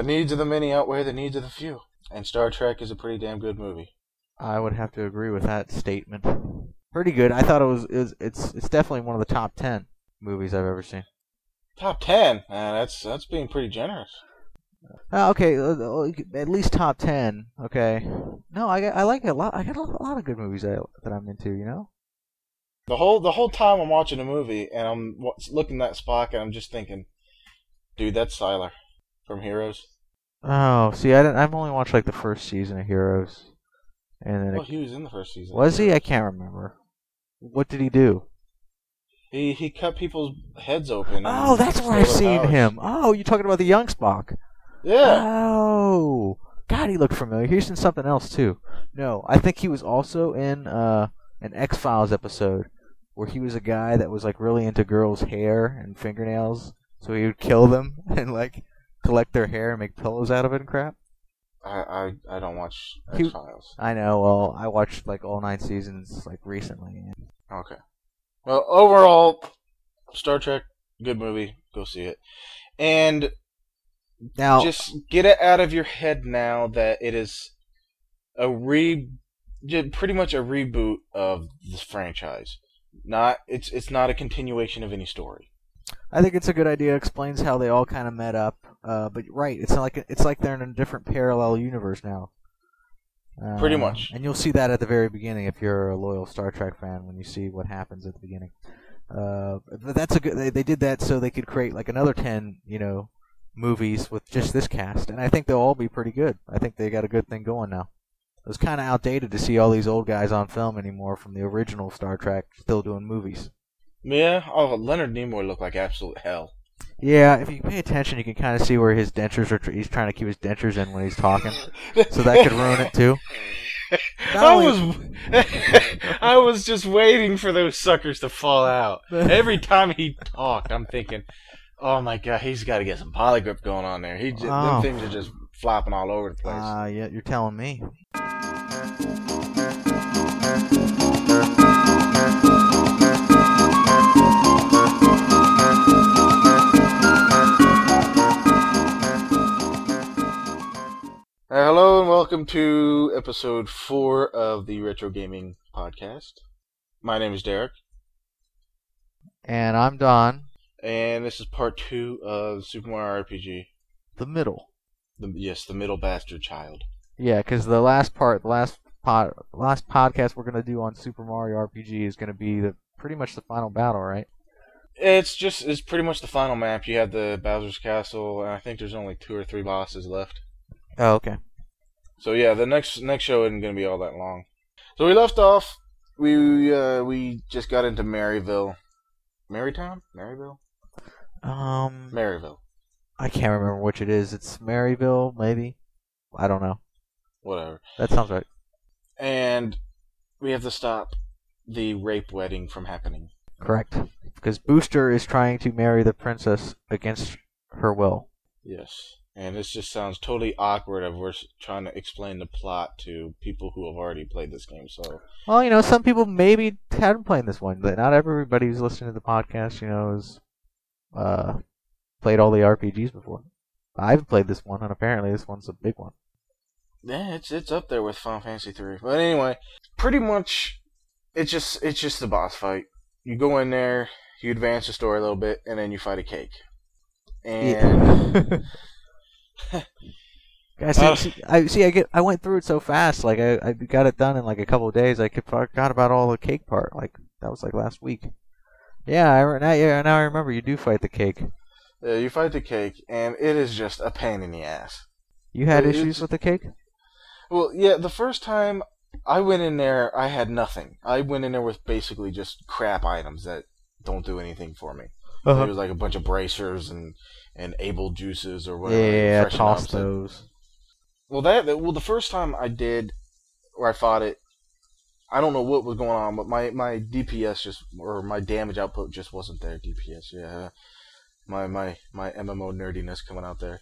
The needs of the many outweigh the needs of the few. And Star Trek is a pretty damn good movie. I would have to agree with that statement. Pretty good. I thought it was, it was it's it's definitely one of the top ten movies I've ever seen. Top ten? Man, that's that's being pretty generous. Uh, okay, uh, uh, at least top ten. Okay. No, I I like a lot. I got a lot of good movies that that I'm into. You know. The whole the whole time I'm watching a movie and I'm looking at Spock and I'm just thinking, dude, that's Sylar from Heroes. Oh, see, I didn't, I've only watched like the first season of Heroes, and then Well, it, he was in the first season. was he? I can't remember. What did he do? He he cut people's heads open. and Oh, that's where I've their seen powers. him. Oh, you're talking about the young Spock. Yeah. Oh, God, he looked familiar. He's in something else too. No, I think he was also in uh, an X Files episode where he was a guy that was like really into girls' hair and fingernails, so he would kill them and like collect their hair and make pillows out of it and crap. I I, I don't watch He- X Files. I know. Well, I watched like all nine seasons like recently. Okay. Well, overall, Star Trek, good movie. Go see it. And Now, just get it out of your head now that it is a re, pretty much a reboot of this franchise. Not it's it's not a continuation of any story. I think it's a good idea. Explains how they all kind of met up. Uh, but right, it's not like it's like they're in a different parallel universe now. Uh, Pretty much. And you'll see that at the very beginning if you're a loyal Star Trek fan when you see what happens at the beginning. Uh, that's a good. They, they did that so they could create like another ten, you know, movies with just this cast, and I think they'll all be pretty good. I think they got a good thing going now. It was kind of outdated to see all these old guys on film anymore from the original Star Trek still doing movies. Yeah. Oh, Leonard Nimoy looked like absolute hell. Yeah, if you pay attention, you can kind of see where his dentures are. Tr- he's trying to keep his dentures in when he's talking, so that could ruin it too. I was I was just waiting for those suckers to fall out. Every time he talked, I'm thinking, "Oh my god, he's got to get some Poligrip going on there." He just, Oh. them things are just flopping all over the place. Ah, yeah, you're telling me. Uh, hello and welcome to episode four of the Retro Gaming Podcast. My name is Derek, And I'm Don, and this is part two of Super Mario RPG. the middle. The, yes, the middle bastard child. Yeah, because the last part, the last pod, last podcast we're gonna do on Super Mario RPG is gonna be the pretty much the final battle, right? It's just it's pretty much the final map. You have the Bowser's Castle, and I think there's only two or three bosses left. Oh, okay. So yeah, the next next show isn't gonna be all that long. So we left off. We uh, we just got into Maryville, Marytown, Maryville, Um, Maryville, I can't remember which it is. It's Maryville, maybe. I don't know. whatever. That sounds right. And we have to stop the rape wedding from happening. Correct. Because Booster is trying to marry the princess against her will. Yes. And this just sounds totally awkward if we're trying to explain the plot to people who have already played this game. So Well, you know, some people maybe haven't played this one, but not everybody who's listening to the podcast, you know, has uh, played all the RPGs before. I haven't played this one, and apparently this one's a big one. yeah, it's it's up there with Final Fantasy three. But anyway, pretty much, it's just it's just the boss fight. You go in there, you advance the story a little bit, and then you fight a cake. And Guys, see, Uh, see, I see. I get. I went through it so fast. Like I, I got it done in like a couple of days. I could- forgot about all the cake part. Like that was like last week. Yeah, I now, yeah, now I remember. You do fight the cake. uh, you fight the cake, and it is just a pain in the ass. You had Well, issues with the cake. Well, yeah, the first time I went in there, I had nothing. I went in there with basically just crap items that don't do anything for me. Uh-huh. There was like a bunch of bracers and and able juices or whatever. Yeah, toss those. Well, that that- well, the first time I did, where I fought it, I don't know what was going on, but my my DPS just or my damage output just wasn't there. DPS, yeah, my my my MMO nerdiness coming out there.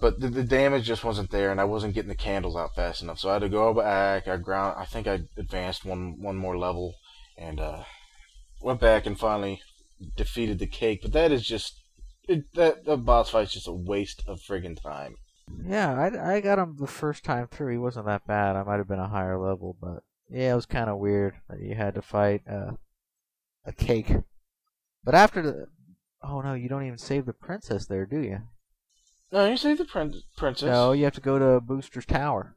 But the, the damage just wasn't there, and I wasn't getting the candles out fast enough. So I had to go back. I ground. I think I advanced one one more level, and uh, went back and finally defeated the cake. But that is just it, that the boss fight's just a waste of friggin' time. Yeah, I, I got him the first time through. He wasn't that bad. I might have been a higher level, but yeah, it was kind of weird that you had to fight uh, a cake. But after the, oh no, you don't even save the princess there, do you? No, you save the prin- princess. No, you have to go to Booster's Tower.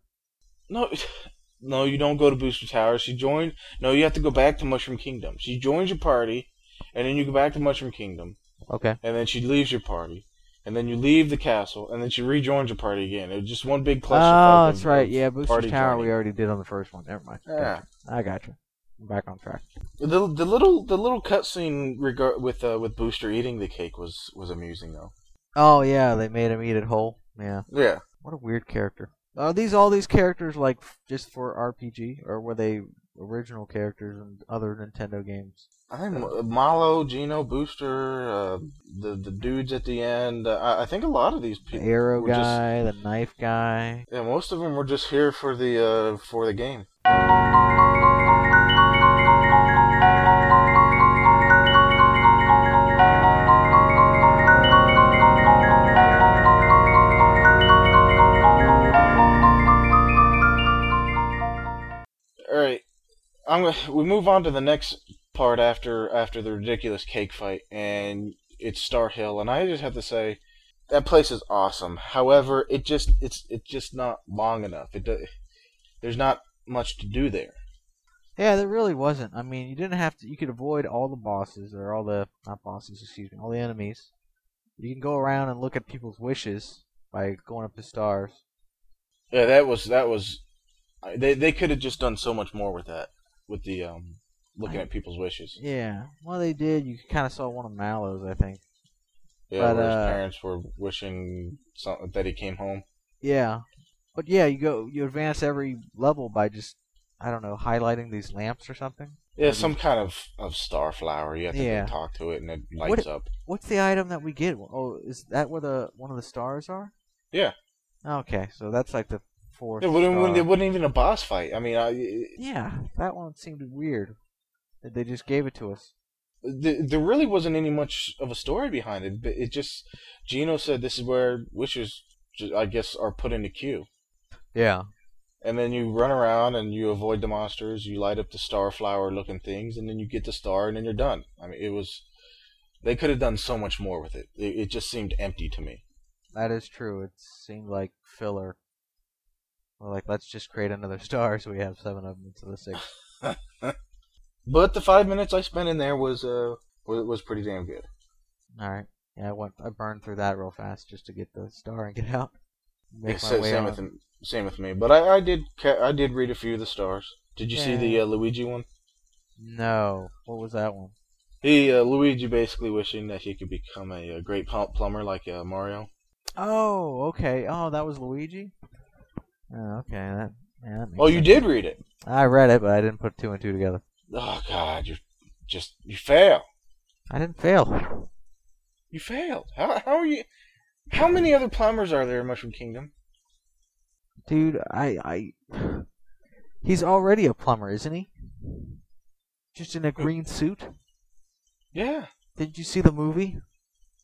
No, no, you don't go to Booster Tower. She joined. No, you have to go back to Mushroom Kingdom. She joins your party, and then you go back to Mushroom Kingdom, Okay. and then she leaves your party, and then you leave the castle, and then she rejoins your party again. It was just one big cluster. Oh, that's right. Yeah, Booster's party Tower joining. we already did on the first one. Never mind. Yeah. Gotcha. I got you. I'm back on track. The the little the little cutscene regard with uh, with Booster eating the cake was was amusing though. Oh yeah, they made him eat it whole. Yeah. Yeah. What a weird character. Are these all these characters like f- just for RPG, or were they original characters in other Nintendo games? I think Mallow, Gino, Booster, uh, the the dudes at the end. Uh, I, I think a lot of these The people. arrow were just- guy, the knife guy. Yeah, most of them were just here for the uh, for the game. All right, I'm we move on to the next part after after the ridiculous cake fight, and it's Star Hill, and I just have to say that place is awesome. However, it just it's it's just not long enough. It do, there's not much to do there. Yeah, there really wasn't. I mean, you didn't have to. You could avoid all the bosses or all the not bosses, excuse me, all the enemies. You can go around and look at people's wishes by going up to stars. Yeah, that was that was they they could have just done so much more with that with the um looking I- at people's wishes. Yeah, well, they did. You kind of saw one of Mallow's, I think. Yeah, But, where his uh, parents were wishing something that he came home. Yeah, but yeah, you go, you advance every level by just, I don't know, highlighting these lamps or something. Yeah, Maybe- some kind of of star flower. You have to Yeah. talk to it and it What lights it- up. What's the item that we get? Oh, is that where the one of the stars are? Yeah. Okay, so that's like the fourth. It wasn't, star. it wasn't even a boss fight. I mean, I, Yeah, that one seemed weird. They just gave it to us. th- there really wasn't any much of a story behind it. But it just Gino said this is where wishes, I guess, are put into queue. Yeah. And then you run around and you avoid the monsters. You light up the star flower looking things, and then you get the star, and then you're done. I mean, it was. They could have done so much more with it. It, it just seemed empty to me. That is true. It seemed like filler. Well, like let's just create another star so we have seven of them instead of six. But the five minutes I spent in there was uh was, was pretty damn good. All right. Yeah, I went. I burned through that real fast just to get the star and get out. Make Yeah, my sa- way same with same with me. But I, I did ca- I did read a few of the stars. Did you see the uh, Luigi one? No. What was that one? He uh, Luigi basically wishing that he could become a, a great pl- plumber like uh, Mario. Oh, okay. Oh, that was Luigi. Oh, okay. That. Yeah, that makes Oh, you sense. did read it. I read it, but I didn't put two and two together. Oh God, you just you fail. I didn't fail. You failed. How how are you? How many other plumbers are there in Mushroom Kingdom? Dude, I, I, he's already a plumber, isn't he? Just in a green suit. Yeah. Didn't you see the movie,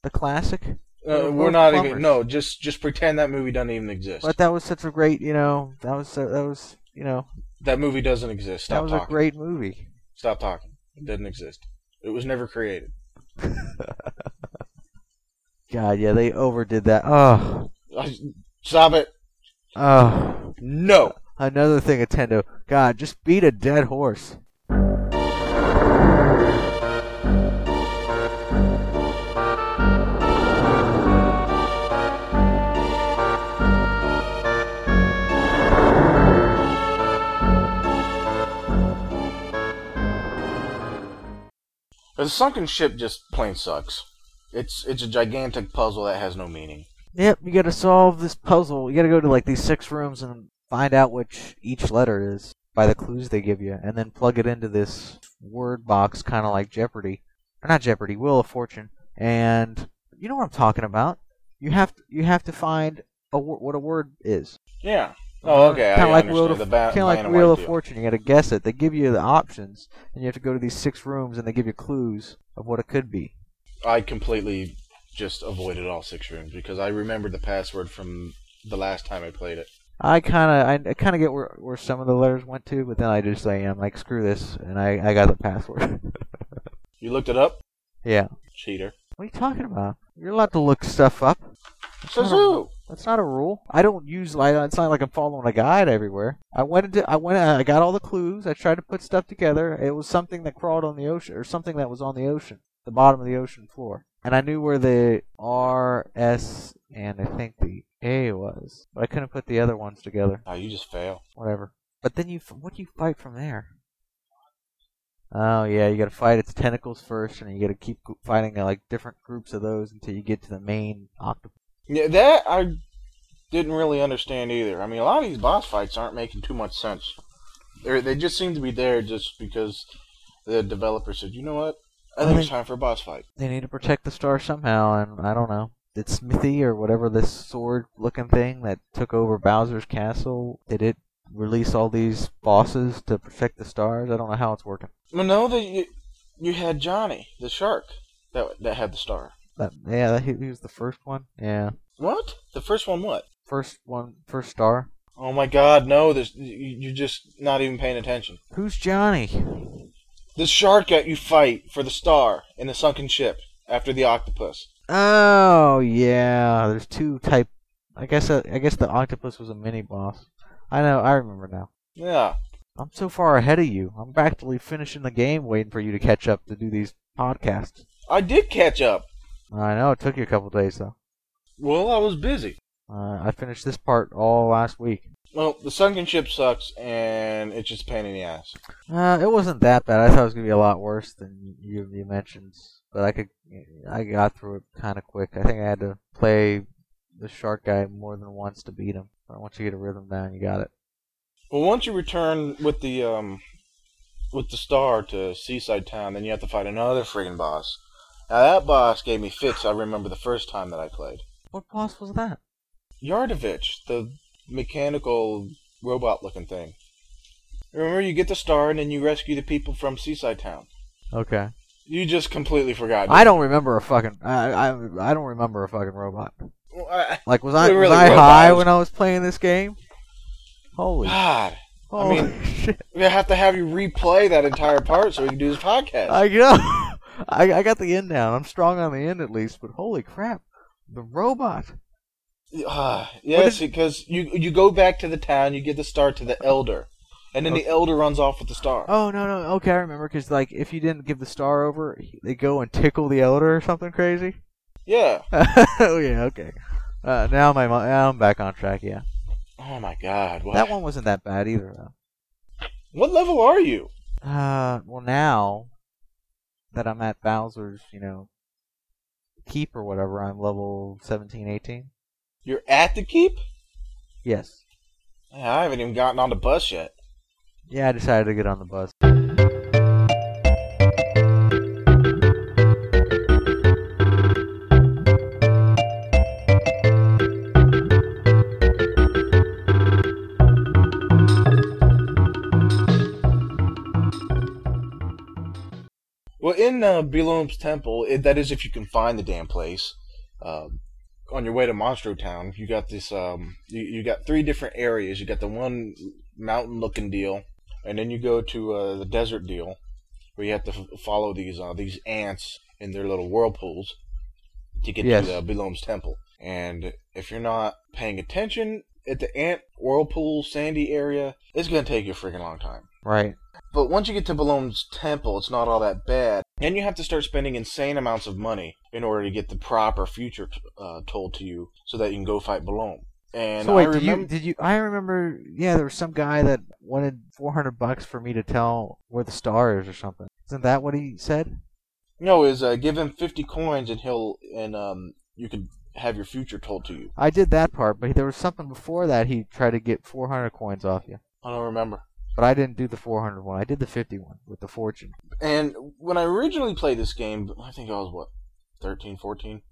the classic? Uh, we're not plumbers. even. No, just just pretend that movie doesn't even exist. But that was such a great, you know, that was that was, you know, that movie doesn't exist. Stop that was talking. a great movie. Stop talking. It doesn't exist. It was never created. God, yeah, they overdid that. Oh, Stop it. oh, No. another thing, Nintendo. God, just beat a dead horse. The sunken ship just plain sucks. It's it's a gigantic puzzle that has no meaning. Yep, you gotta solve this puzzle. You gotta go to like these six rooms and find out which each letter is by the clues they give you, and then plug it into this word box, kind of like Jeopardy, or not Jeopardy, Wheel of Fortune. And you know what I'm talking about. You have to, you have to find a, what a word is. Yeah. Oh, okay. Kind of like. Wheel of, ba- kind of like Wheel of deal. Fortune. You gotta guess it. They give you the options, and you have to go to these six rooms, and they give you clues of what it could be. I completely just avoided all six rooms because I remembered the password from the last time I played it. I kind of I, I kind of get where where some of the letters went to, but then I just like I'm like screw this, and I I got the password. You looked it up, yeah. cheater. What are you talking about? You're allowed to look stuff up. Says who? That's not a rule. I don't use like it's not like I'm following a guide everywhere. I went into I went I got all the clues. I tried to put stuff together. It was something that crawled on the ocean or something that was on the ocean, the bottom of the ocean floor. And I knew where the R, S, and I think the A was, but I couldn't put the other ones together. Oh, you just fail. Whatever. But then you what do you fight from there? Oh yeah, you got to fight its tentacles first, and you got to keep fighting uh, like different groups of those until you get to the main octopus. Yeah, that I didn't really understand either. I mean, a lot of these boss fights aren't making too much sense. They they just seem to be there just because the developer said, you know what? I think it's time for a boss fight. they need to protect the star somehow, and I don't know. Did Smithy or whatever this sword-looking thing that took over Bowser's castle, did it release all these bosses to protect the stars? I don't know how it's working. Well, no, the, you, you had Johnny, the shark, that that had the star. That, yeah, that, he, he was the first one. Yeah, What? The first one? What? first one, first star. Oh my God, no! This you- you're just not even paying attention. Who's Johnny? The shark that you fight for the star in the sunken ship after the octopus. Oh yeah, there's two type. I guess uh, I guess the octopus was a mini boss. I know. I remember now. Yeah. I'm so far ahead of you. I'm practically finishing the game, waiting for you to catch up to do these podcasts. I did catch up. I know it took you a couple days though. Well, I was busy. Uh, I finished this part all last week. Well, the sunken ship sucks, and it's just a pain in the ass. Uh, it wasn't that bad. I thought it was gonna be a lot worse than you you mentioned, but I could I got through it kind of quick. I think I had to play the shark guy more than once to beat him. But once you get a rhythm down, you got it. Well, once you return with the um, with the star to Seaside Town, then you have to fight another friggin' boss. Now that boss gave me fits. I remember the first time that I played. What boss was that? Yaridovich, the mechanical robot-looking thing. Remember, you get the star, and then you rescue the people from Seaside Town. Okay. You just completely forgot. I don't remember a fucking. I I I don't remember a fucking robot. Well, I- Like was I We're was I robots. high when I was playing this game? Holy, God, holy mean- shit! we have to have you replay that entire part so we can do this podcast. I know. I I got the end down. I'm strong on the end at least. But holy crap, the robot. Ah, yes, because you you go back to the town, you give the star to the elder, and then the elder runs off with the star. Oh no no okay I remember because like if you didn't give the star over, they go and tickle the elder or something crazy. Yeah. oh yeah okay. Uh, now my now I'm back on track. Yeah, Oh my God. What, that one wasn't that bad either though. what level are you? Uh, well now that I'm at Bowser's, you know, keep or whatever, I'm level 17, 18. You're at the keep? Yes. Yeah, I haven't even gotten on the bus yet. Yeah, I decided to get on the bus. Well, in uh, Belome's Temple, it, that is if you can find the damn place. Um, on your way to Monstro Town, you got this. Um, you, you got three different areas. You got the one mountain-looking deal, and then you go to uh, the desert deal, where you have to f- follow these uh, these ants in their little whirlpools to get Yes. to uh, Belome's Temple. And if you're not paying attention at the ant whirlpool sandy area, it's gonna take you a freaking long time. Right. But once you get to Belome's temple, it's not all that bad. And you have to start spending insane amounts of money in order to get the proper future uh, told to you so that you can go fight Belom. And so wait, I did you did you? I remember. Yeah, there was some guy that wanted 400 bucks for me to tell where the star is or something. Isn't that what he said? no, is uh, give him fifty coins and he'll and um you could have your future told to you. I did that part, but there was something before that he tried to get 400 coins off you. I don't remember. But I didn't do the 400 one. I did the 50 one with the fortune. And when I originally played this game, I think I was what 13, 14.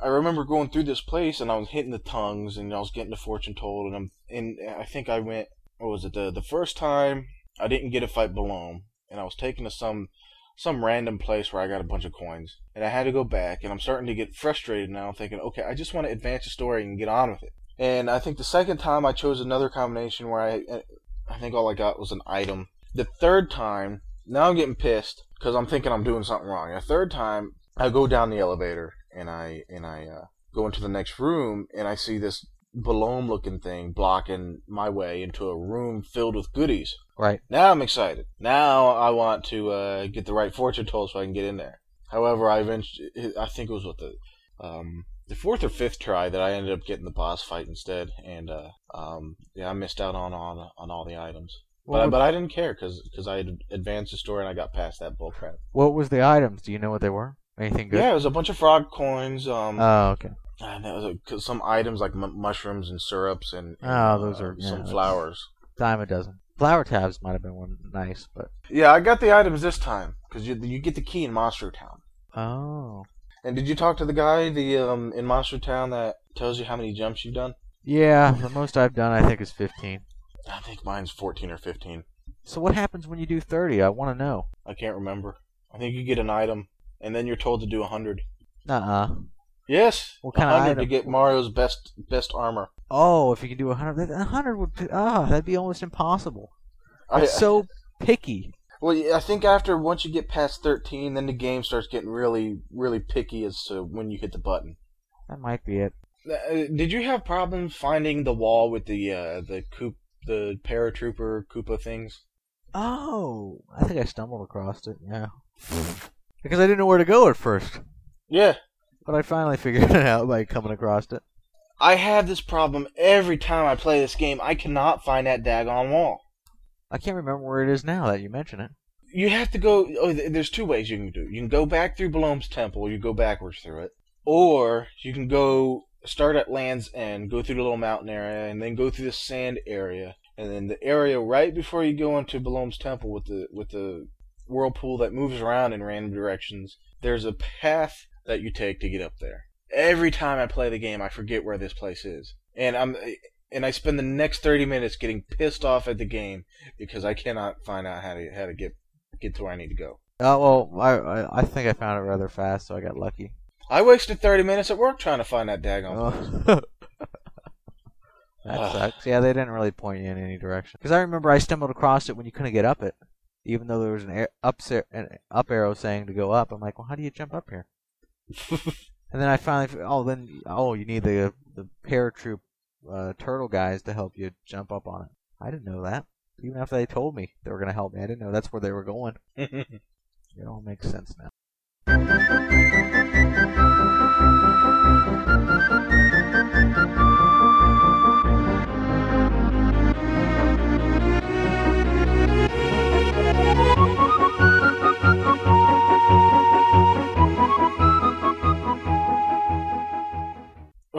I remember going through this place and I was hitting the tongues and I was getting the fortune told and I'm and I think I went what was it the the first time I didn't get a fight Belome and I was taken to some some random place where I got a bunch of coins, and I had to go back, and I'm starting to get frustrated now, thinking, okay, I just want to advance the story and get on with it. And I think the second time I chose another combination where I, I think all I got was an item. The third time, now I'm getting pissed because I'm thinking I'm doing something wrong. The third time, I go down the elevator and I and I uh, go into the next room and I see this balloon looking thing blocking my way into a room filled with goodies. Right. Now I'm excited. Now I want to uh, get the right fortune told so I can get in there. However, I eventually, I think it was what the um, the fourth or fifth try that I ended up getting the boss fight instead, and uh, um, yeah, I missed out on on on all the items. But, I, but I didn't care because I had advanced the story and I got past that bullcrap. what was the items? Do you know what they were? Anything good? Yeah, it was a bunch of frog coins. Um, Oh, okay. and that was a, some items like m- mushrooms and syrups and, and, Oh, those uh, are- yeah, some flowers. Dime a dozen. Flower tabs might have been one nice, but Yeah, I got the items this time because you you get the key in Monstro Town. oh, And did you talk to the guy the um in Monstro Town that tells you how many jumps you've done? yeah. The most I've done, I think, is fifteen. I think mine's fourteen or fifteen. So what happens when you do thirty? I want to know. I can't remember. I think you get an item, and then you're told to do a hundred. Uh-uh. Yes, What kind of hundred to get Mario's best best armor. Oh, if you can do a hundred, a hundred would ah, that'd be almost impossible. It's so picky. Well, I think after once you get past thirteen, then the game starts getting really really picky as to when you hit the button. That might be it. Uh, did you have problems finding the wall with the uh, the coop the paratrooper Koopa things? Oh, I think I stumbled across it. Yeah, because I didn't know where to go at first, Yeah, but I finally figured it out by coming across it. I have this problem every time I play this game. I cannot find that daggone wall. I can't remember where it is now that you mention it. You have to go. Oh, there's two ways you can do. it. You can go back through Belome's Temple. You go backwards through it, or you can go start at Land's End, go through the little mountain area, and then go through the sand area, and then the area right before you go into Belome's Temple with the with the whirlpool that moves around in random directions. There's a path that you take to get up there. Every time I play the game, I forget where this place is, and I'm and I spend the next 30 minutes getting pissed off at the game because I cannot find out how to how to get get to where I need to go. Oh well, I, I think I found it rather fast, so I got lucky. I wasted 30 minutes at work trying to find that daggone oh. place. Oh. that sucks. Yeah, they didn't really point you in any direction. Because I remember I stumbled across it when you couldn't get up it, even though there was an, air, up, an up arrow saying to go up. I'm like, well, how do you jump up here? and then I finally, oh, then oh, you need the the paratroop uh, turtle guys to help you jump up on it. I didn't know that. Even after they told me they were gonna help me, I didn't know that's where they were going. It all makes sense now.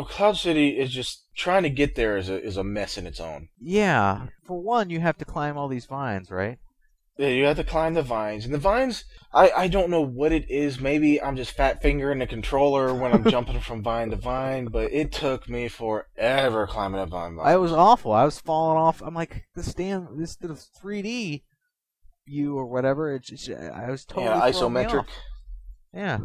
Well, Cloud City is just trying to get there is a is a mess in its own. Yeah, for one, you have to climb all these vines, right? Yeah, you have to climb the vines, and the vines. I, I don't know what it is. Maybe I'm just fat fingering the controller when I'm jumping from vine to vine, but it took me forever climbing up on vine. I was awful. I was falling off. I'm like, this damn, this the 3D view or whatever. It's just, I was totally yeah, isometric. Yeah,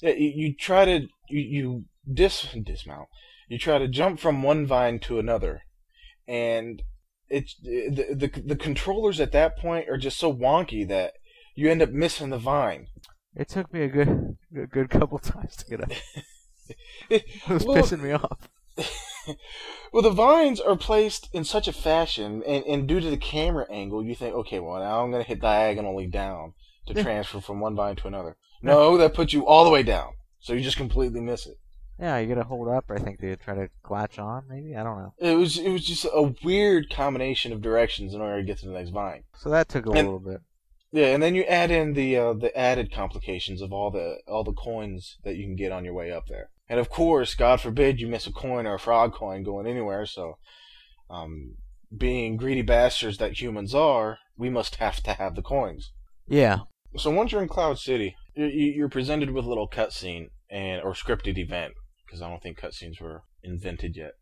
Yeah, you, you try to you, you dis dismount. You try to jump from one vine to another, and it's the, the the controllers at that point are just so wonky that you end up missing the vine. it took me a good, a good couple times to get up. It was Well- pissing me off. well, the vines are placed in such a fashion, and, and due to the camera angle, you think, okay, well, now I'm going to hit diagonally down to transfer from one vine to another. No, that puts you all the way down, so you just completely miss it. Yeah, you gotta hold up. I think to try to latch on. Maybe I don't know. It was it was just a weird combination of directions in order to get to the next vine. So that took a And- little bit. Yeah, and then you add in the uh, the added complications of all the all the coins that you can get on your way up there. And of course, God forbid you miss a coin or a frog coin going anywhere. So, um, being greedy bastards that humans are, we must have to have the coins. Yeah, So once you're in Cloud City, you- you- you're presented with a little cutscene and or scripted event because I don't think cutscenes were invented yet.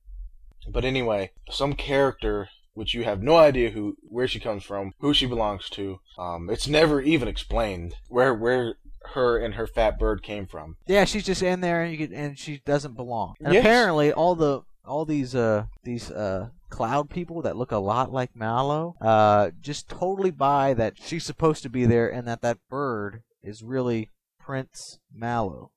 But anyway, some character which you have no idea who where she comes from, who she belongs to. Um, it's never even explained where where her and her fat bird came from. Yeah, she's just in there, and and she doesn't belong. And Yes. apparently, all the all these uh these uh cloud people that look a lot like Mallow uh just totally buy that she's supposed to be there, and that that bird is really Prince Mallow.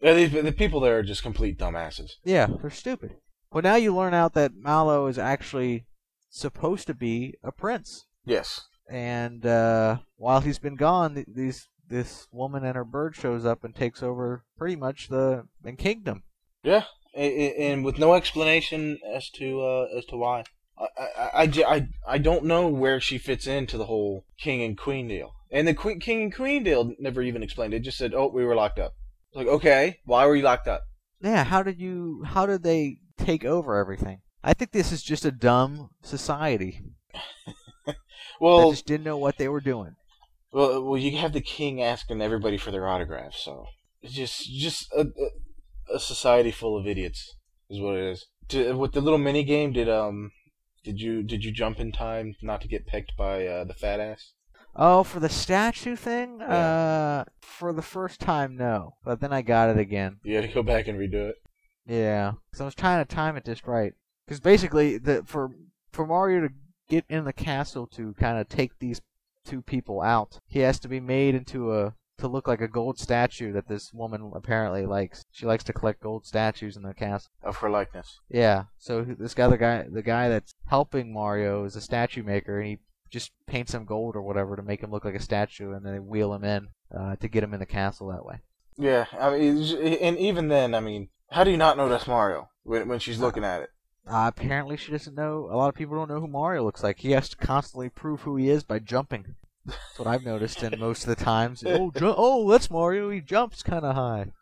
Yeah, these, the people there are just complete dumbasses. Yeah, they're stupid. But now you learn out that Mallow is actually supposed to be a prince, Yes. and uh, while he's been gone, th- these this woman and her bird shows up and takes over pretty much the, the kingdom. Yeah, a- a- and with no explanation as to uh, as to why. I, I, I, I don't know where she fits into the whole king and queen deal. And the queen, king and queen deal never even explained. It just said, "Oh, we were locked up." Like, okay, why were you locked up? Yeah, how did you? How did they take over everything? I think this is just a dumb society that Well, just didn't know what they were doing. well, well, you have the king asking everybody for their autographs, so it's just just a, a, a society full of idiots is what it is. To, with the little mini game, did um, did you did you jump in time not to get picked by uh, the fat ass? Oh, for the statue thing? Yeah. Uh, for the first time, no. But then I got it again. You had to go back and redo it. Yeah, because I was trying to time it just right. Because basically, the for for Mario to get in the castle to kind of take these two people out, he has to be made into a to look like a gold statue that this woman apparently likes. She likes to collect gold statues in the castle. of her likeness. Yeah. So this guy, the guy, the guy that's helping Mario is a statue maker, and he just paint some gold or whatever to make him look like a statue, and then they wheel him in uh, to get him in the castle that way. Yeah, I mean, and even then, I mean, how do you not know that's Mario when when she's looking at it? Uh, apparently, she doesn't know. A lot of people don't know who Mario looks like. He has to constantly prove who he is by jumping. That's what I've noticed, and most of the times, oh, ju- oh, that's Mario. He jumps kind of high.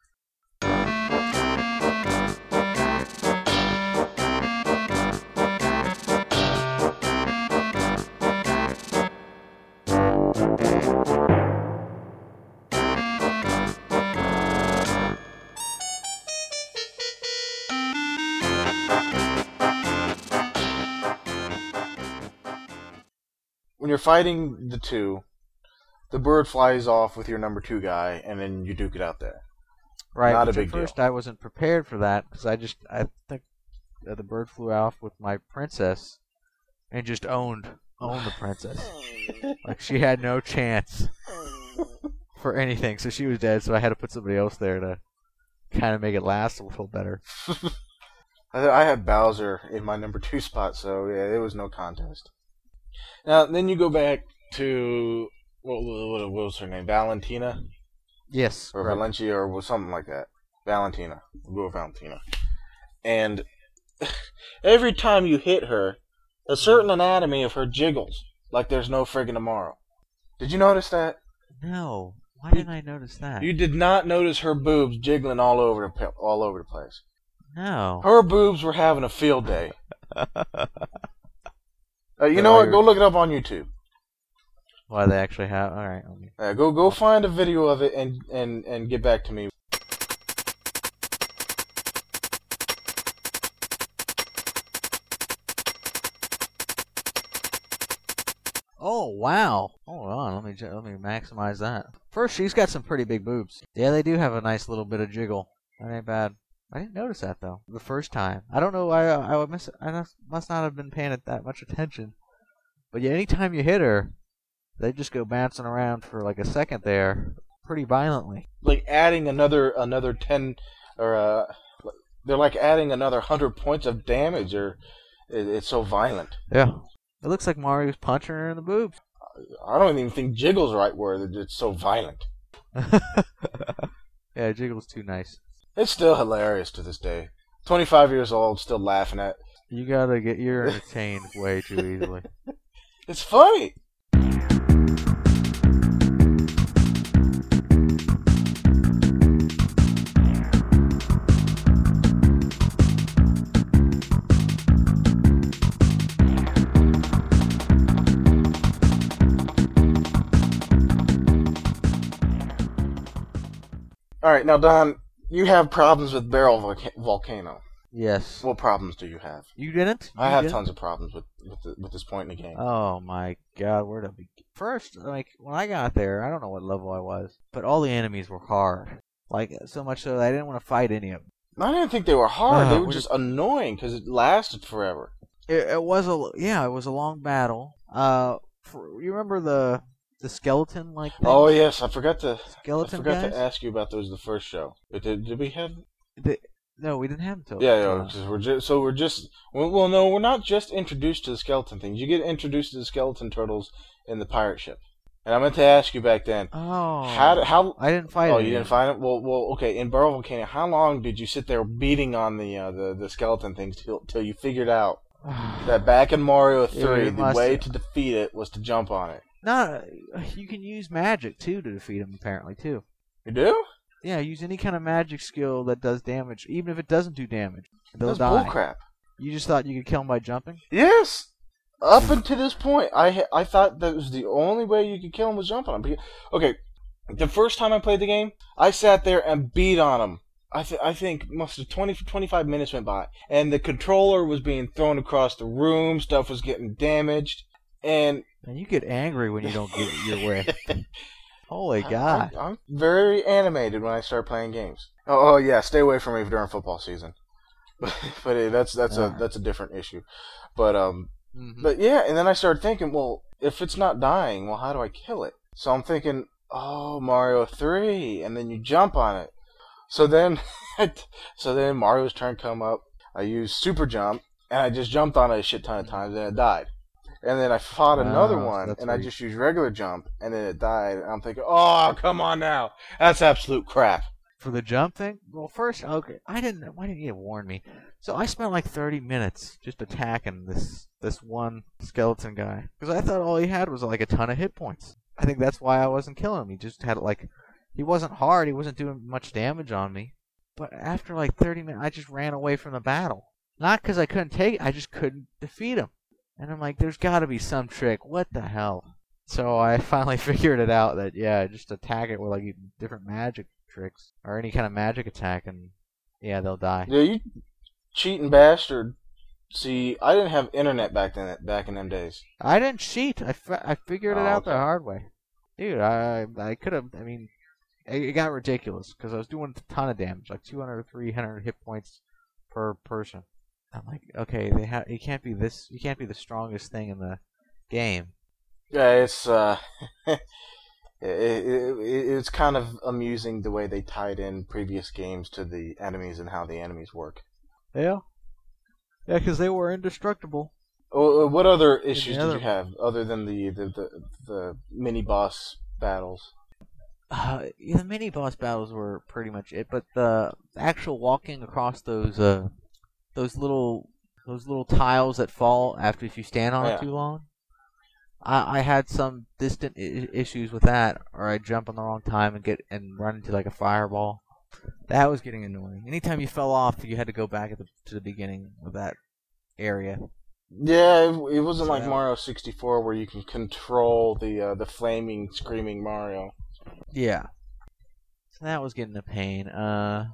When you're fighting the two, the bird flies off with your number two guy, and then you duke it out there. Right. Not a big at deal. first, I wasn't prepared for that because I just I think that the bird flew off with my princess and just owned owned the princess. like she had no chance for anything, so she was dead. So I had to put somebody else there to kind of make it last a little better. I, I had Bowser in my number two spot, so yeah, it was no contest. Now, then you go back to what, what, what was her name? Valentina Yes. or correct. Valencia or something like that. Valentina. We'll go with Valentina. And every time you hit her, a certain anatomy of her jiggles like there's no friggin' tomorrow. Did you notice that? No. Why didn't I notice that? You did not notice her boobs jiggling all over the pe- all over the place. no. Her boobs were having a field day. Uh, you know what? Go look it up on YouTube. Why they actually have? All right. me- Uh, go go find a video of it and, and, and get back to me. Oh wow! Hold on, let me let me maximize that. First, she's got some pretty big boobs. Yeah, they do have a nice little bit of jiggle. That ain't bad. I didn't notice that though the first time. I don't know. I I would miss. I must- not have been paying it that much attention. But yeah, anytime you hit her, they just go bouncing around for like a second there, pretty violently. Like adding another another ten or uh, they're like adding another hundred points of damage. Or it, it's so violent. Yeah. It looks like Mario's punching her in the boobs. I don't even think jiggles right word. It's so violent. yeah, jiggle's too nice. It's still hilarious to this day. Twenty five years old, still laughing at. You gotta get you're entertained way too easily. It's funny. All right, now Don, you have problems with Barrel Volca- Volcano. Yes. What problems do you have? You didn't? I You have didn't? tons of problems with with the, with this point in the game. Oh my god, where to begin? First, like when I got there, I don't know what level I was, but all the enemies were hard. Like so much so that I didn't want to fight any of them. I didn't think they were hard. Uh, they were we're- just annoying because it lasted forever. It, it was a yeah, it was a long battle. Uh, for, you remember the the skeleton like Oh yes, I forgot to I skeleton forgot guys? to ask you about those the first show. But did, did we have? The, No, we didn't have them. Yeah, yeah. we're just so we're just well, no, we're not just introduced to the skeleton things. You get introduced to the skeleton turtles in the pirate ship. And I meant to ask you back then. Oh, How how I didn't fight. Oh, any you of didn't find it? Well, well, okay. In Barrel Volcano, how long did you sit there beating on the uh, the the skeleton things till till you figured out that back in Mario Three, you the way to defeat it was to jump on it? No, uh, you can use magic too to defeat him. Apparently too. You do? Yeah, use any kind of magic skill that does damage, even if it doesn't do damage. They'll That's die. bullcrap. You just thought you could kill him by jumping? Yes. Up until this point, I ha- I thought that was the only way you could kill him was jumping on him. Okay, the first time I played the game, I sat there and beat on him. I th- I think most of 20 25 minutes went by, and the controller was being thrown across the room. Stuff was getting damaged, and And you get angry when you don't get your way. Holy I- God! I, am very animated when I start playing games. Oh, oh yeah, stay away from me during football season. but uh, that's that's a that's a different issue. But um, Mhm. But yeah, and then I started thinking, well, if it's not dying, well, how do I kill it? So I'm thinking, oh, Mario 3, and then you jump on it. So then, so then Mario's turn come up. I used super jump, and I just jumped on it a shit ton of times, and it died. And then I fought another one, and I just used regular jump, and then it died. And I'm thinking, oh, come on now, that's absolute crap. For the jump thing? Well, first, okay, I didn't. Why didn't you warn me? So I spent like 30 minutes just attacking this this one skeleton guy because I thought all he had was like a ton of hit points. I think that's why I wasn't killing him. He just had like, he wasn't hard. He wasn't doing much damage on me. But after like 30 minutes, I just ran away from the battle. Not because I couldn't take it, I just couldn't defeat him. And I'm like, there's got to be some trick. What the hell? So I finally figured it out that yeah, just attack it with like different magic tricks or any kind of magic attack, and yeah, they'll die. Yeah, you cheating bastard. See, I didn't have internet back then. Back in them days. I didn't cheat. I, fi- I figured it Oh, out the hard way, dude. I I could have. I mean, it, it got ridiculous because I was doing a ton of damage, like 200 or 300 hit points per person. I'm like, okay, they have. You can't be this. You can't be the strongest thing in the game. Yeah, it's uh, it, it, it, it's kind of amusing the way they tied in previous games to the enemies and how the enemies work. Yeah. Yeah, because they were indestructible. Oh, what other issues did you have other than the the, the, the mini boss battles? Uh, yeah, the mini boss battles were pretty much it, but the actual walking across those uh those little those little tiles that fall after if you stand on it too long. I I had some distant I- issues with that, or I jump on the wrong time and get and run into like a fireball. That was getting annoying. Anytime you fell off, you had to go back at the, to the beginning of that area. Yeah, it, it wasn't So like Mario 64 where you can control the uh, the flaming, screaming Mario. Yeah. So that was getting a pain. Uh,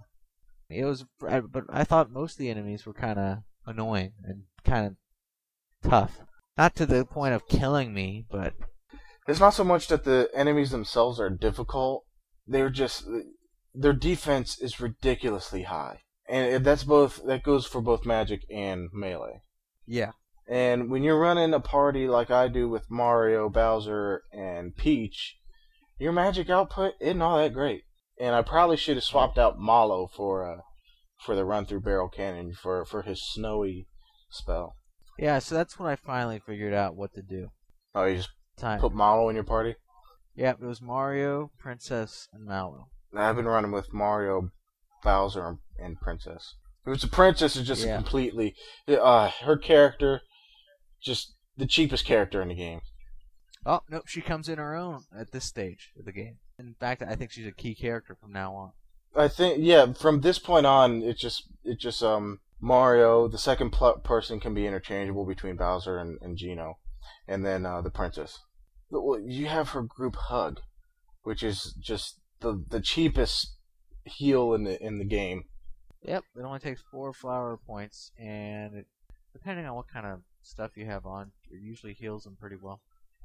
it was, I- but I thought most of the enemies were kind of annoying and kind of tough. Not to the point of killing me, but It's not so much that the enemies themselves are difficult; they're just their defense is ridiculously high, and that's both that goes for both magic and melee. yeah, And when you're running a party like I do with Mario, Bowser, and Peach, your magic output isn't all that great. And I probably should have swapped out Mallow for uh, for the run through Barrel Cannon for for his snowy spell. yeah. So that's when I finally figured out what to do. Oh, you just Time. put Mallow in your party? Yeah, it was Mario, Princess, and Mallow. I've been running with Mario, Bowser, and, and Princess. It was the princess is just Yeah. completely uh, her character, just the cheapest character in the game. Oh nope, she comes in her own at this stage of the game. In fact, I think she's a key character from now on. I think yeah. From this point on, it just it just um Mario. The second pl- person can be interchangeable between Bowser and, and Gino, and then uh, the princess. Well, You have her group hug, which is just the the cheapest heal in the in the game. Yep, it only takes four flower points, and it, depending on what kind of stuff you have on, it usually heals them pretty well.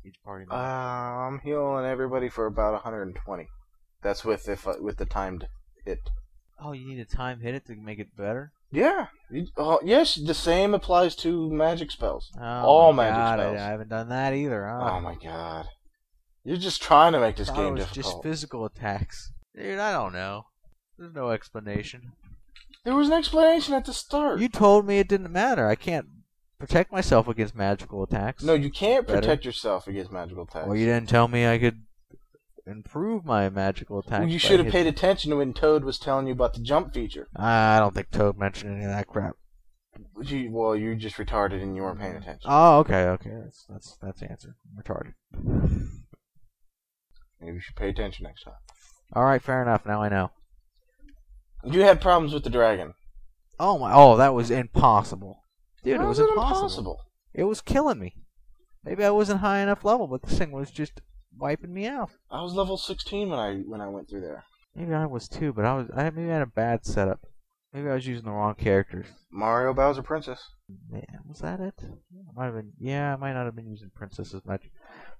Each party. Uh. I'm healing everybody for about 120. That's with if uh, with the timed hit. oh, you need a time hit it to make it better. Yeah. You, oh, yes, the same applies to magic spells. Oh, All my magic God, spells. I, I haven't done that either. Huh? Oh my god. You're just trying to make this Thought it game was difficult. just physical attacks. Dude, I don't know. There's no explanation. There was an explanation at the start. You told me it didn't matter. I can't protect myself against magical attacks. no, you can't Better. protect yourself against magical attacks. Well, you didn't tell me I could improve my magical attacks. Well, you should have paid attention to when Toad was telling you about the jump feature. Ah, I don't think Toad mentioned any of that crap. You, well, you just retarded and you weren't paying attention. Oh, okay, okay. That's that's that's the answer. I'm retarded. Maybe you should pay attention next time. All right, fair enough. Now I know. You had problems with the dragon. Oh my! Oh, that was impossible, dude. How it was is impossible. It was killing me. Maybe I wasn't high enough level, but this thing was just wiping me out. I was level 16 when I when I went through there. Maybe I was too, but I was I maybe I had a bad setup. Maybe I was using the wrong characters. Mario Bowser Princess. Yeah, was that it? Might have been. Yeah, I might not have been using Princess as much.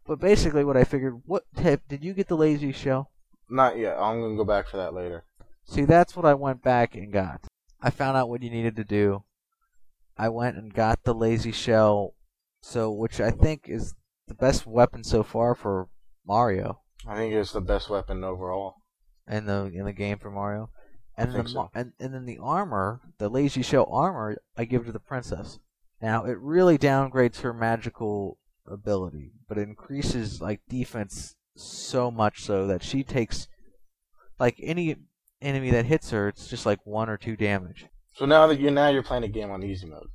But basically, what I figured. What tip did you get the lazy shell? Not yet. I'm gonna go back for that later. See, that's what I went back and got. I found out what you needed to do. I went and got the lazy shell, so which I think is the best weapon so far for Mario I think it's the best weapon overall. in the in the game for Mario. And think the, so. ma- and and then the armor, the lazy shell armor, I give to the princess. Now it really downgrades her magical ability, but it increases like defense so much so that she takes like any enemy that hits her, it's just like one or two damage. So now that you now you're playing a game on easy mode.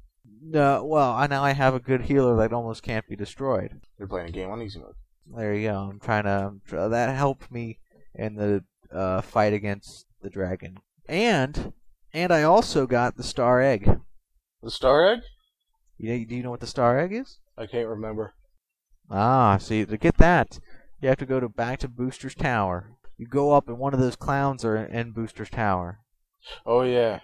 No, well, I now I have a good healer that almost can't be destroyed. You're playing a game on easy mode. There you go. I'm trying to. That helped me in the uh, fight against the dragon, and and I also got the star egg. The star egg? You do you know what the star egg is? I can't remember. Ah, see, to get that, you have to go to back to Booster's Tower. You go up, and one of those clowns are in Booster's Tower, Oh yeah.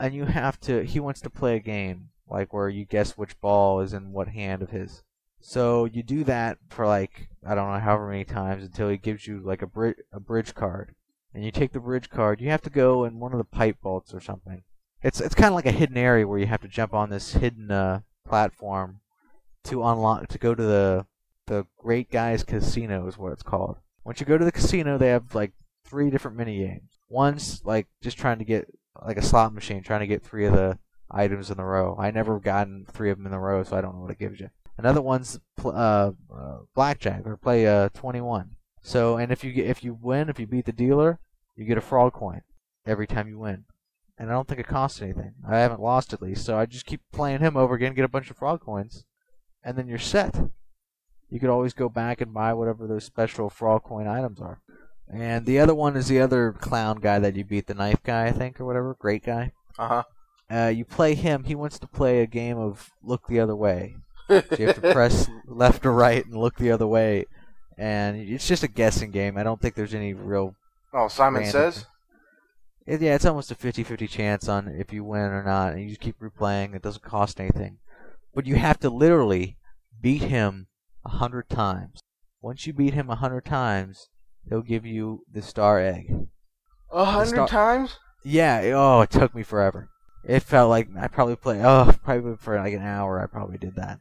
And you have to. He wants to play a game like where you guess which ball is in what hand of his. So you do that for like I don't know however many times until he gives you like a bridge a bridge card, and you take the bridge card. You have to go in one of the pipe vaults or something. It's it's kind of like a hidden area where you have to jump on this hidden uh, platform to unlock to go to the the Grate Guy's Casino is what it's called. Once you go to the casino, they have like three different mini games. One's like just trying to get like a slot machine, trying to get three of the items in a row. I never gotten three of them in a row, so I don't know what it gives you. Another one's pl- uh, uh, blackjack or play uh, 21. So, and if you get, if you win, if you beat the dealer, you get a Frog Coin every time you win. And I don't think it costs anything. I haven't lost at least, so I just keep playing him over again, get a bunch of Frog Coins, and then you're set. You could always go back and buy whatever those special Frog Coin items are. And the other one is the other clown guy that you beat, the knife guy, I think, or whatever, great guy. Uh huh. Uh, you play him. He wants to play a game of look the other way. So you have to press left or right and look the other way, and it's just a guessing game. I don't think there's any real. oh, Simon random says. It, yeah, it's almost a 50-50 chance on if you win or not, and you just keep replaying. It doesn't cost anything, but you have to literally beat him a hundred times. Once you beat him a hundred times, he'll give you the star egg. A hundred times? Yeah. Oh, it took me forever. It felt like I probably played. Oh, probably for like an hour. I probably did that.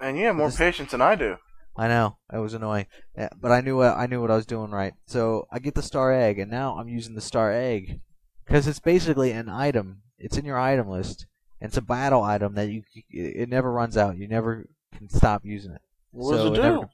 And you have more This- patience than I do. I know it was annoying, yeah, but I knew what I knew what I was doing right. So I get the star egg, and now I'm using the star egg because it's basically an item. It's in your item list, and it's a battle item that you it never runs out. You never can stop using it. What does So it it never- do?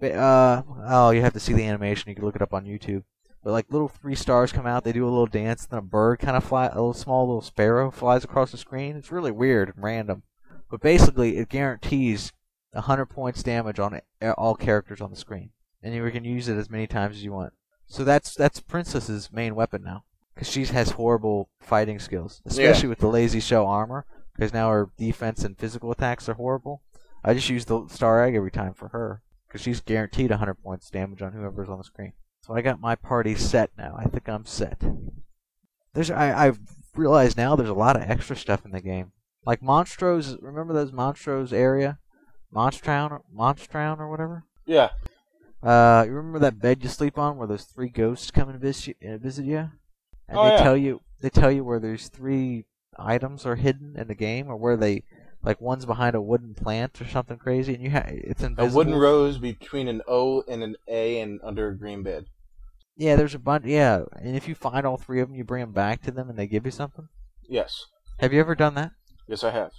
But, uh, oh, you have to see the animation. You can look it up on YouTube. But like little three stars come out, they do a little dance, then a bird kind of fly, a little small little sparrow flies across the screen. It's really weird and random. But basically, it guarantees a hundred points damage on all characters on the screen, and you can use it as many times as you want. So that's that's Princess's main weapon now, because she has horrible fighting skills, especially with the lazy shell armor. Because now her defense and physical attacks are horrible. I just use the star egg every time for her because she's guaranteed 100 points damage on whoever's on the screen. So I got my party set now. I think I'm set. There's I I've realized now there's a lot of extra stuff in the game. Like Monstros, remember those Monstros area, Monstro Town, Monsttown or whatever. Yeah. Uh, you remember that bed you sleep on, where those three ghosts come and visit you, uh, visit you? and Oh, they yeah. tell you they tell you where those three items are hidden in the game, or where they like one's behind a wooden plant or something crazy, and you ha- it's invisible. A wooden rose between an O and an A and under a green bed. Yeah, there's a bunch. Yeah, and if you find all three of them, you bring them back to them, and they give you something. Yes. Have you ever done that? Yes, I have.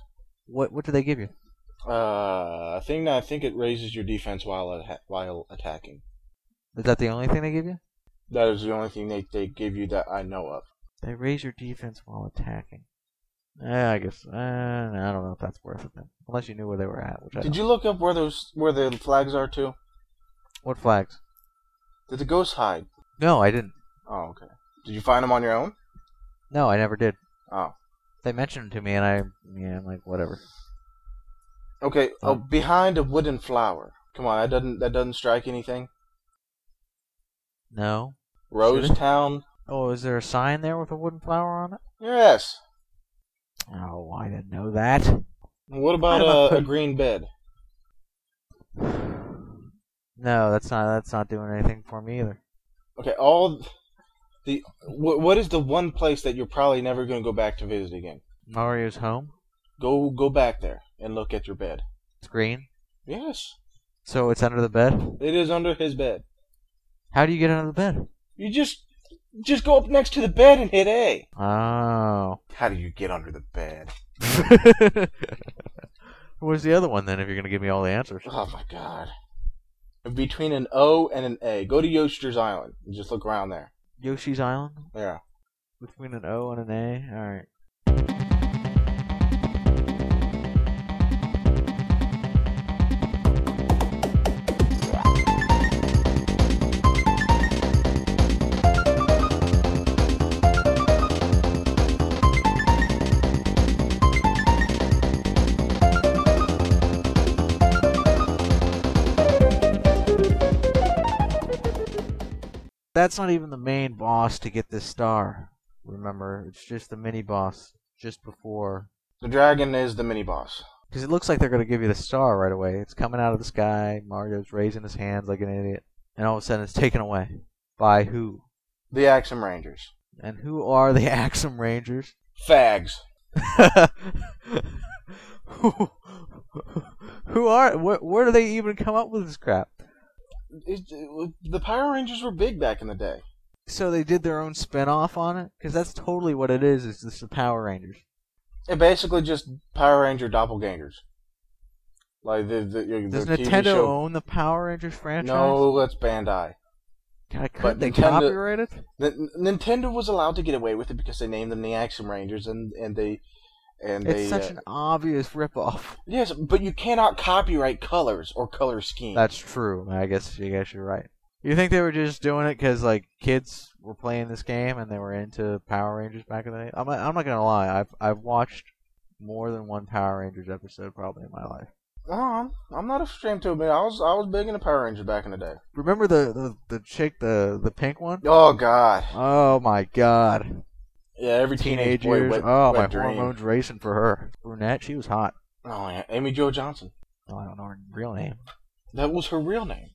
What What do they give you? Uh, a thing that I think it raises your defense while atta- while attacking. Is that the only thing they give you? That is the only thing they, they give you that I know of. They raise your defense while attacking. Yeah, I guess. Uh, I don't know if that's worth it then, unless you knew where they were at. Which I Did don't. you look up where those where the flags are too? What flags? Did the ghosts hide? No, I didn't. Oh, okay. Did you find them on your own? No, I never did. Oh, They mentioned it to me, and I, yeah, I'm like, whatever. okay. Oh, Um, behind a wooden flower. Come on, that doesn't that doesn't strike anything. No. Rose Town. Oh, is there a sign there with a wooden flower on it? Yes. Oh, I didn't know that. What about I uh, a green bed? No, that's not. That's not doing anything for me either. Okay, all the wh- what is the one place that you're probably never going to go back to visit again? Mario's home. Go go back there and look at your bed. It's green, Yes, so it's under the bed. it is under his bed. How do you get under the bed? You just just go up next to the bed and hit A. Oh. How do you get under the bed? Where's the other one then? If you're gonna give me all the answers. Oh my god. Between an O and an A. Go to Yoshi's Island and just look around there. Yoshi's Island Yeah. between an O and an A. All right. That's not even the main boss to get this star. Remember, it's just the mini boss just before. The dragon is the mini boss. Because it looks like they're going to give you the star right away. It's coming out of the sky. Mario's raising his hands like an idiot. And all of a sudden it's taken away. By who? The Axem Rangers. And who are the Axem Rangers? Fags. who, who are. Where, where do they even come up with this crap? It- it- the Power Rangers were big back in the day. So they did their own spin off on it? Because that's totally what it is, It's just the Power Rangers. It basically just Power Ranger doppelgangers. Like the the, the Does TV Nintendo show. own the Power Rangers franchise? No, that's Bandai. God, could but they Nintendo- copyright it? N- Nintendo was allowed to get away with it because they named them the Action Rangers, and and they and It's they. such uh, an obvious ripoff. yes, but you cannot copyright colors or color schemes. That's true. I guess I guess you're right. You think they were just doing it because like kids were playing this game and they were into Power Rangers back in the day? I'm not, I'm not gonna lie. I've I've watched more than one Power Rangers episode probably in my life. I'm, I'm not ashamed to admit I was I was big into Power Rangers back in the day. Remember the the, the chick the the pink one? Oh God, Oh my God! Yeah, every teenage Teenage boy years. wet, oh wet my dream. hormones racing for her. Brunette. She was hot. Oh yeah, Amy Jo Johnson. Oh, I don't know her real name. That was her real name.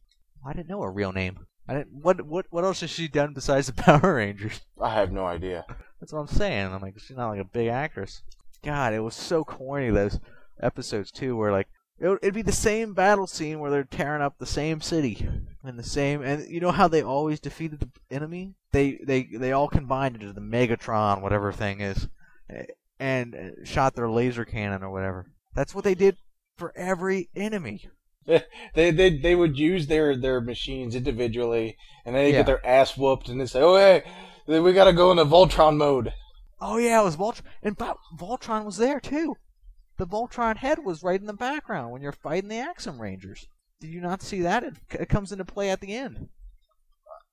I didn't know her real name. I didn't. What what what else has she done besides the Power Rangers? I have no idea. That's what I'm saying. I'm like, she's not like a big actress. God, it was so corny those episodes too, where like it would, it'd be the same battle scene where they're tearing up the same city and the same, and you know how they always defeated the enemy? They they they all combined into the Megatron, whatever thing is, eh, and uh, shot their laser cannon or whatever. That's what they did for every enemy. They they they would use their their machines individually, and then they Yeah. get their ass whooped, and they say, "Oh hey, we gotta go into Voltron mode." Oh yeah, it was Voltron, and Vo- Voltron was there too. The Voltron head was right in the background when you're fighting the Axem Rangers. Did you not see that? It, it comes into play at the end.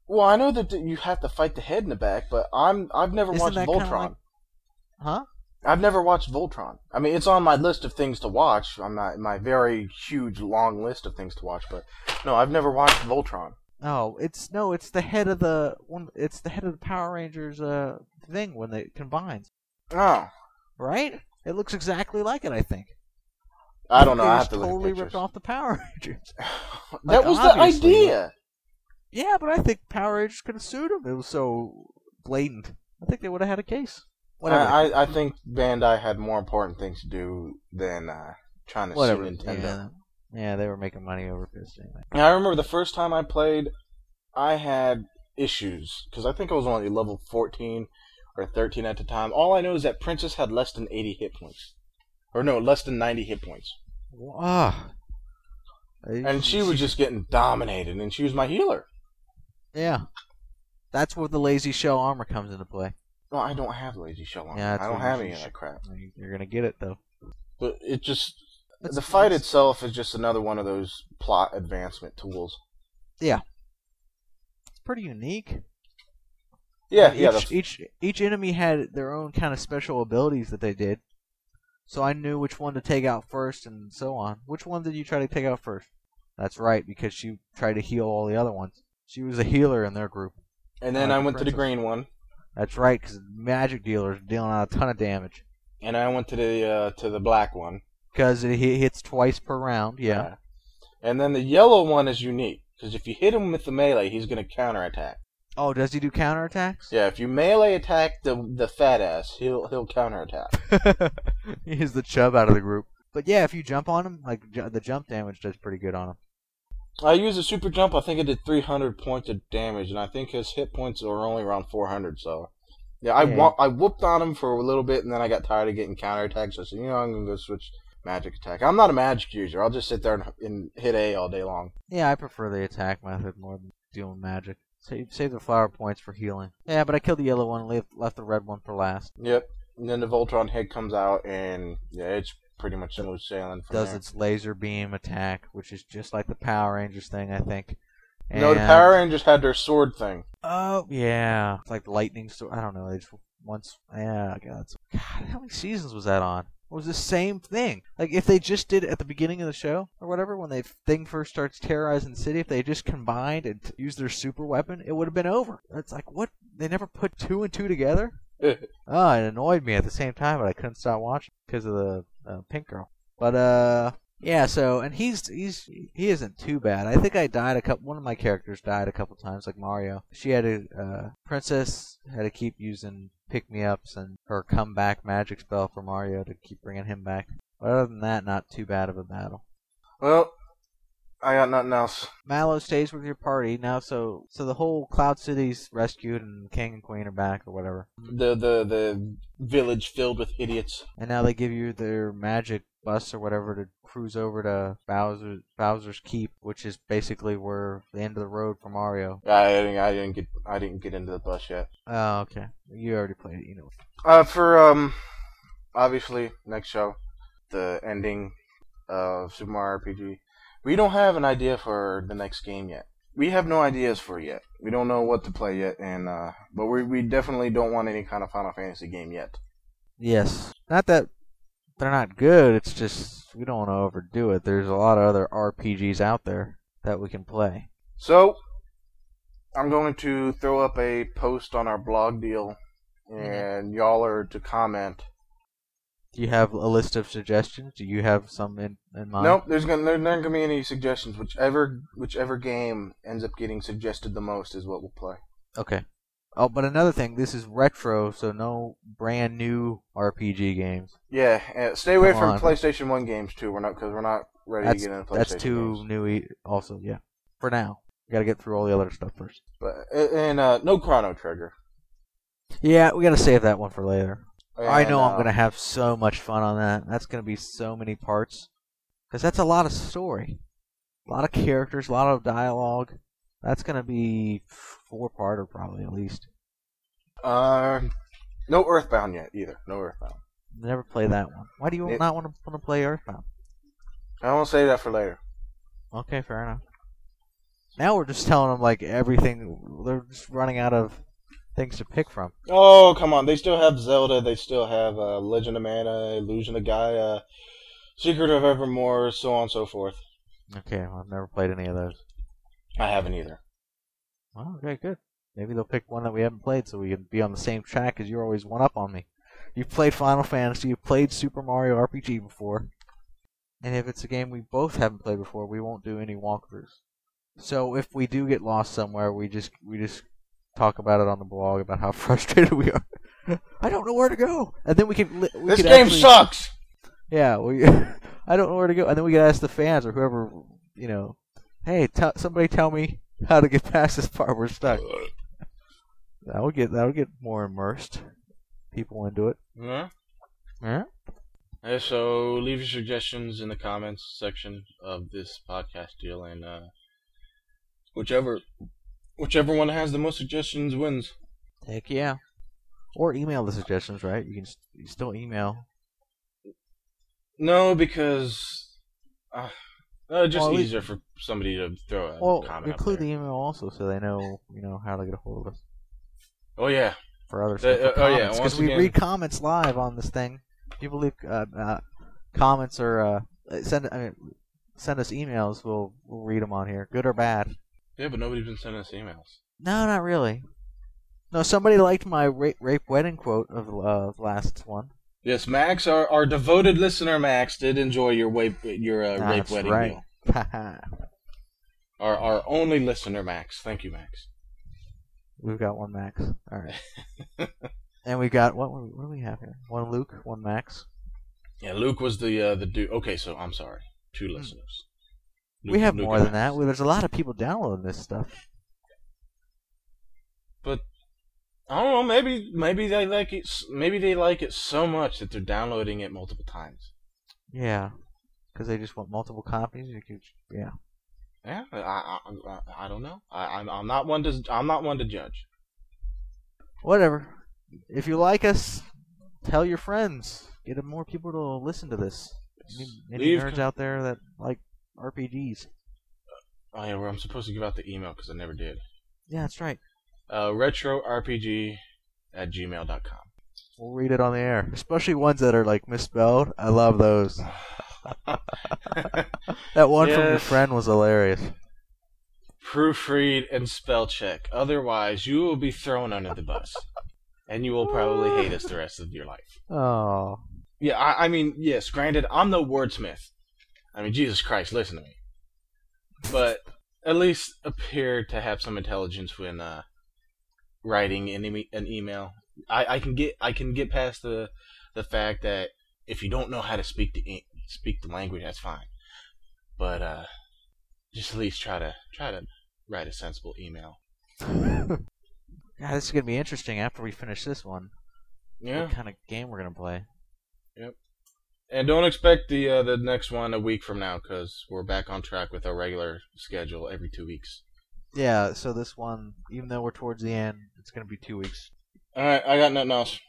Well, I know that you have to fight the head in the back, but I'm I've never Isn't watched Voltron. like- Huh? I've never watched Voltron. I mean, it's on my list of things to watch. On my my very huge long list of things to watch, but no, I've never watched Voltron. Oh, it's no, it's the head of the one. It's the head of the Power Rangers uh thing when they combines, Oh, right? It looks exactly like it. I think. I don't know. I have to look totally ripped off the Power Rangers. that was the idea. Yeah, but I think Power Rangers could have sued them. It was so blatant. I think they would have had a case. Whatever. I, I I think Bandai had more important things to do than uh, trying to Whatever. sue Nintendo. Yeah. yeah, they were making money over this anyway. And I remember the first time I played, I had issues because I think I was only level 14 or 13 at the time. All I know is that Princess had less than 80 hit points, or no, less than 90 hit points, Ah. and she was just getting dominated, and she was my healer. Yeah. That's where the lazy shell armor comes into play. No, I don't have lazy shell on. Yeah, I don't have any of that crap. You're gonna get it though. But it just It's- the fight it's- itself is just another one of those plot advancement tools. Yeah. It's pretty unique. Yeah, yeah. Each, each each enemy had their own kind of special abilities that they did. So I knew which one to take out first, and so on. Which one did you try to take out first? That's right, because she tried to heal all the other ones. She was a healer in their group. and then I the went to the green one, That's right, because magic dealers dealing out a ton of damage. and I went to the uh, to the black one. Because it hits twice per round. Yeah. Uh, and then the yellow one is unique because if you hit him with the melee, he's going to counterattack. Oh, does he do counterattacks? Yeah, if you melee attack the the fat ass, he'll he'll counterattack. He's the chub out of the group. But yeah, if you jump on him, like ju- the jump damage does pretty good on him. I used a super jump. I think it did 300 points of damage, and I think his hit points are only around 400. So, yeah, I Yeah. wa- I whooped on him for a little bit, and then I got tired of getting counterattacks. So I said, you know, I'm gonna go switch magic attack. I'm not a magic user. I'll just sit there and, and hit A all day long. Yeah, I prefer the attack method more than dealing magic. Save save the flower points for healing. Yeah, but I killed the yellow one, left left the red one for last. Yep. And then the Voltron head comes out, and yeah, it's pretty much smooth sailing from Does there. its laser beam attack, which is just like the Power Rangers thing, I think. No, the Power Rangers had their sword thing. Oh yeah, it's like lightning. sword. I don't know. They just once. Yeah, God, God, how many seasons was that on? It was the same thing. Like if they just did it at the beginning of the show or whatever, when the thing first starts terrorizing the city, if they just combined and used their super weapon, it would have been over. It's like what? They never put two and two together. Oh, it annoyed me at the same time, but I couldn't stop watching because of the uh, pink girl. But uh, yeah. So and he's he's he isn't too bad. I think I died a couple. One of my characters died a couple times, like Mario. She had a uh, princess had to keep using pick me ups and her comeback magic spell for Mario to keep bringing him back. But other than that, not too bad of a battle. well, I got nothing else. Mallow stays with your party now, so so the whole Cloud City's rescued and King and Queen are back or whatever. The the the village filled with idiots. And now they give you their magic bus or whatever to cruise over to Bowser Bowser's Keep, which is basically where the end of the road for Mario. I didn't I didn't get I didn't get into the bus yet. Oh, okay. You already played it, you know. Uh, for um, obviously next show, the ending of Super Mario RPG. We don't have an idea for the next game yet. We have no ideas for it yet. We don't know what to play yet, and uh, but we we definitely don't want any kind of Final Fantasy game yet. Yes. Not that they're not good, it's just we don't want to overdo it. There's a lot of other RPGs out there that we can play. So, I'm going to throw up a post on our blog deal, and y'all are to comment. Do you have a list of suggestions? Do you have some in, in mind? Nope, there's gonna there, there aren't gonna be any suggestions. Whichever whichever game ends up getting suggested the most is what we'll play. Okay. Oh, but another thing, this is retro, so no brand new RPG games. Yeah, uh, stay away Come from on. PlayStation One games too. We're not because we're not ready That's to get into PlayStation. that's too games. new. e- Also, yeah. For now, we gotta get through all the other stuff first. But and uh, no Chrono Trigger. Yeah, we gotta save that one for later. I And, know I'm gonna have so much fun on that. That's gonna be so many parts, because that's a lot of story, a lot of characters, a lot of dialogue. That's gonna be four parter probably at least. Uh, no Earthbound yet either. No Earthbound. Never play that one. Why do you It- not want to want to play Earthbound? I won't say that for later. Okay, fair enough. Now we're just telling them like everything. They're just running out of things to pick from. Oh come on! They still have Zelda. They still have uh, Legend of Mana, Illusion of Gaia, Secret of Evermore, so on and so forth. Okay, well, I've never played any of those. I haven't either. Oh, okay, good. Maybe they'll pick one that we haven't played, so we can be on the same track. Because you're always one up on me. you've played Final Fantasy, you've played Super Mario RPG before, and if it's a game we both haven't played before, we won't do any walkthroughs. So if we do get lost somewhere, we just we just talk about it on the blog about how frustrated we are. I don't know where to go, and then we can. We This could game actually- sucks. Yeah, we. I don't know where to go, and then we could ask the fans or whoever you know. Hey, tell somebody tell me how to get past this part. We're stuck. That would get that would get more immersed. People into it. Yeah. Yeah. Uh, so leave your suggestions in the comments section of this podcast deal, and uh, whichever whichever one has the most suggestions wins. Heck yeah. Or email the suggestions, right? You can s- you still email. No, because uh, uh, just Well, we- easier for somebody to throw a Well, comment. include the email also, so they know you know how to get a hold of us Oh yeah, for other Uh, stuff. uh, for oh, yeah, because we again- read comments live on this thing. People leave uh, uh, comments or uh, send I mean send us emails. We'll we'll read them on here, good or bad. Yeah, but nobody's been sending us emails. No, not really. No, somebody liked my rape, rape wedding quote of the uh, last one. Yes, Max, our, our devoted listener, Max, did enjoy your rape your uh, rape That's wedding right. deal. Haha. Our our only listener, Max. Thank you, Max. We've got one Max. All right. and we got what? What do we have here? One Luke, one Max. Yeah, Luke was the uh, the dude. Okay, so I'm sorry, two listeners. We have more than that. Well, There's a lot of people downloading this stuff. But I don't know. Maybe maybe they like it. Maybe they like it so much that they're downloading it multiple times. Yeah, because they just want multiple copies. You could, yeah. Yeah, I I, I, I don't know. I, I'm I'm not one to I'm not one to judge. Whatever. If you like us, tell your friends. Get more people to listen to this. Any, any Leave nerds com- out there that like RPGs? Oh yeah, well, I'm supposed to give out the email because I never did. Yeah, that's right. Uh, retrorpg at gmail.com. We'll read it on the air, especially ones that are like misspelled. I love those. That one from your friend was hilarious. Proofread and spell check. Otherwise, you will be thrown under the bus, and you will probably hate us the rest of your life. Oh, Yeah, I, I mean, yes. Granted, I'm no wordsmith. I mean, Jesus Christ, listen to me. But at least appear to have some intelligence when uh, writing an, e- an email. I, I can get I can get past the the fact that if you don't know how to speak the speak the language, that's fine. But uh, just at least try to try to write a sensible email. yeah, this is gonna be interesting after we finish this one. Yeah, What kind of game we're gonna play? And don't expect the uh, the next one a week from now because we're back on track with our regular schedule every two weeks. Yeah, so this one, even though we're towards the end, it's gonna be two weeks. All right, I got nothing else.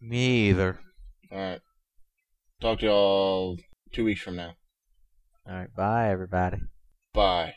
Me either. All right, talk to y'all two weeks from now. All right, bye everybody. Bye.